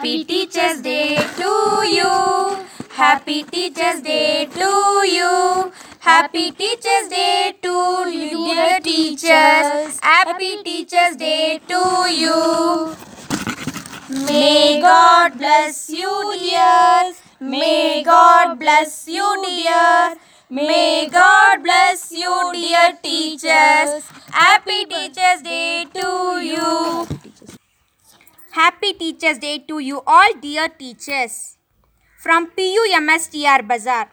Happy Teachers Day to you. Happy Teachers Day to you. Happy Teachers Day to you, dear teachers. Happy Teachers Day to you. May God bless you, dear. May God bless you, dear. May God bless you, dear teachers. Happy Teachers Day. Happy Teachers Day to you all, dear teachers. From PUMSTR Bazaar.